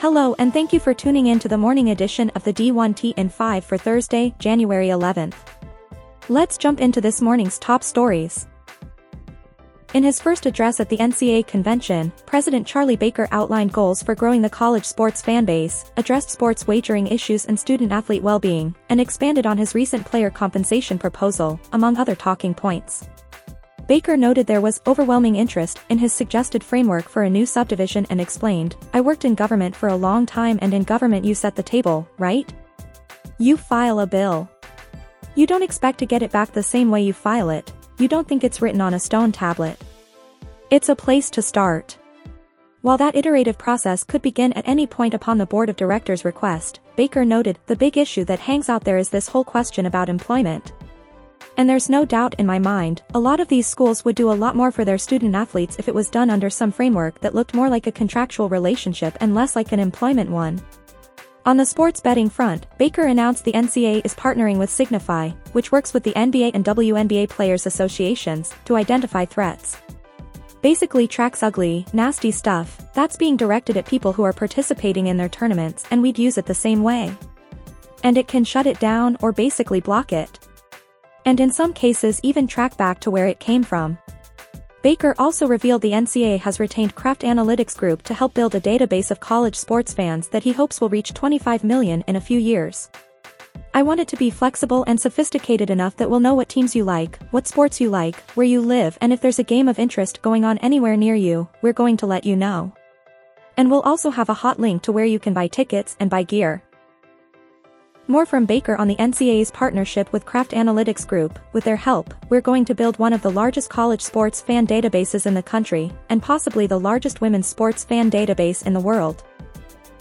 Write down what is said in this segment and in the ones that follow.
Hello and thank you for tuning in to the morning edition of the D1T in 5 for Thursday, January 11th. Let's jump into this morning's top stories. In his first address at the NCAA convention, President Charlie Baker outlined goals for growing the college sports fan base, addressed sports wagering issues and student-athlete well-being, and expanded on his recent player compensation proposal, among other talking points. Baker noted there was overwhelming interest in his suggested framework for a new subdivision and explained, I worked in government for a long time and in government you set the table, right? You file a bill. You don't expect to get it back the same way you file it, you don't think it's written on a stone tablet. It's a place to start. While that iterative process could begin at any point upon the board of directors' request, Baker noted, the big issue that hangs out there is this whole question about employment. And there's no doubt in my mind, a lot of these schools would do a lot more for their student athletes if it was done under some framework that looked more like a contractual relationship and less like an employment one. On the sports betting front, Baker announced the NCAA is partnering with Signify, which works with the NBA and WNBA Players Associations, to identify threats. Basically tracks ugly, nasty stuff, that's being directed at people who are participating in their tournaments and we'd use it the same way. And it can shut it down or basically block it and in some cases even track back to where it came from. Baker also revealed the NCAA has retained Kraft Analytics Group to help build a database of college sports fans that he hopes will reach 25 million in a few years. I want it to be flexible and sophisticated enough that we'll know what teams you like, what sports you like, where you live and if there's a game of interest going on anywhere near you, we're going to let you know. And we'll also have a hot link to where you can buy tickets and buy gear. More from Baker on the NCAA's partnership with Kraft Analytics Group, with their help, we're going to build one of the largest college sports fan databases in the country, and possibly the largest women's sports fan database in the world.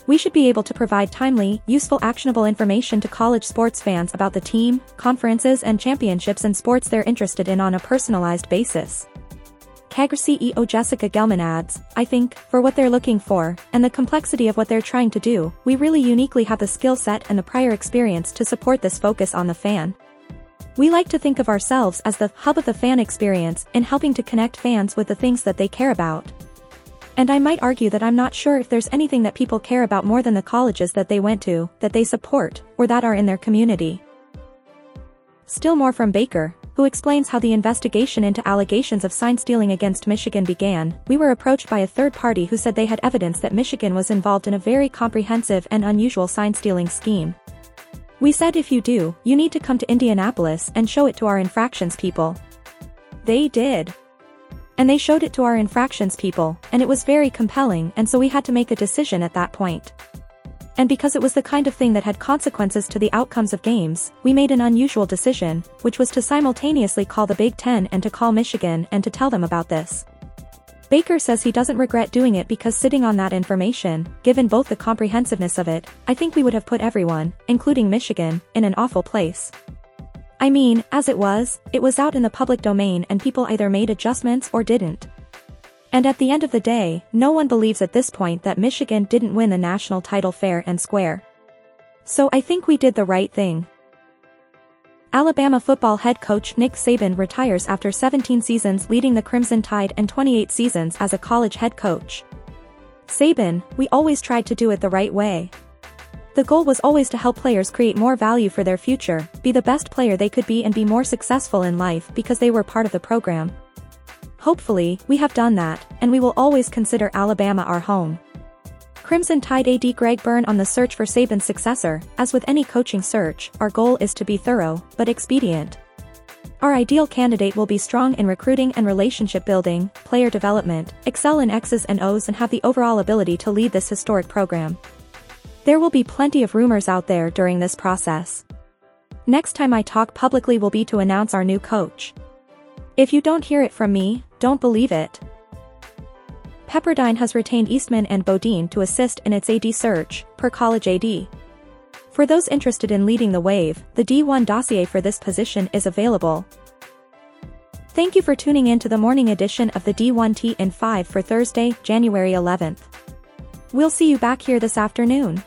We should be able to provide timely, useful actionable information to college sports fans about the team, conferences and championships and sports they're interested in on a personalized basis. KAGR CEO Jessica Gelman adds, I think, for what they're looking for, and the complexity of what they're trying to do, we really uniquely have the skill set and the prior experience to support this focus on the fan. We like to think of ourselves as the hub of the fan experience in helping to connect fans with the things that they care about. And I might argue that I'm not sure if there's anything that people care about more than the colleges that they went to, that they support, or that are in their community. Still more from Baker, who explains how the investigation into allegations of sign stealing against Michigan began, we were approached by a third party who said they had evidence that Michigan was involved in a very comprehensive and unusual sign stealing scheme. We said if you do, you need to come to Indianapolis and show it to our infractions people. They did. And they showed it to our infractions people, and it was very compelling and so we had to make a decision at that point and because it was the kind of thing that had consequences to the outcomes of games, we made an unusual decision, which was to simultaneously call the Big Ten and to call Michigan and to tell them about this. Baker says he doesn't regret doing it because sitting on that information, given both the comprehensiveness of it, I think we would have put everyone, including Michigan, in an awful place. I mean, as it was, it was out in the public domain and people either made adjustments or didn't. And at the end of the day, no one believes at this point that Michigan didn't win the national title fair and square. So I think we did the right thing. Alabama football head coach Nick Saban retires after 17 seasons leading the Crimson Tide and 28 seasons as a college head coach. Saban, we always tried to do it the right way. The goal was always to help players create more value for their future, be the best player they could be and be more successful in life because they were part of the program. Hopefully, we have done that, and we will always consider Alabama our home. Crimson Tide AD Greg Byrne on the search for Saban's successor, as with any coaching search, our goal is to be thorough, but expedient. Our ideal candidate will be strong in recruiting and relationship building, player development, excel in X's and O's and have the overall ability to lead this historic program. There will be plenty of rumors out there during this process. Next time I talk publicly will be to announce our new coach. If you don't hear it from me, don't believe it. Pepperdine has retained Eastman and Beaudine to assist in its AD search, per College AD. For those interested in leading the wave, the D1 dossier for this position is available. Thank you for tuning in to the morning edition of the D1T in 5 for Thursday, January 11th. We'll see you back here this afternoon.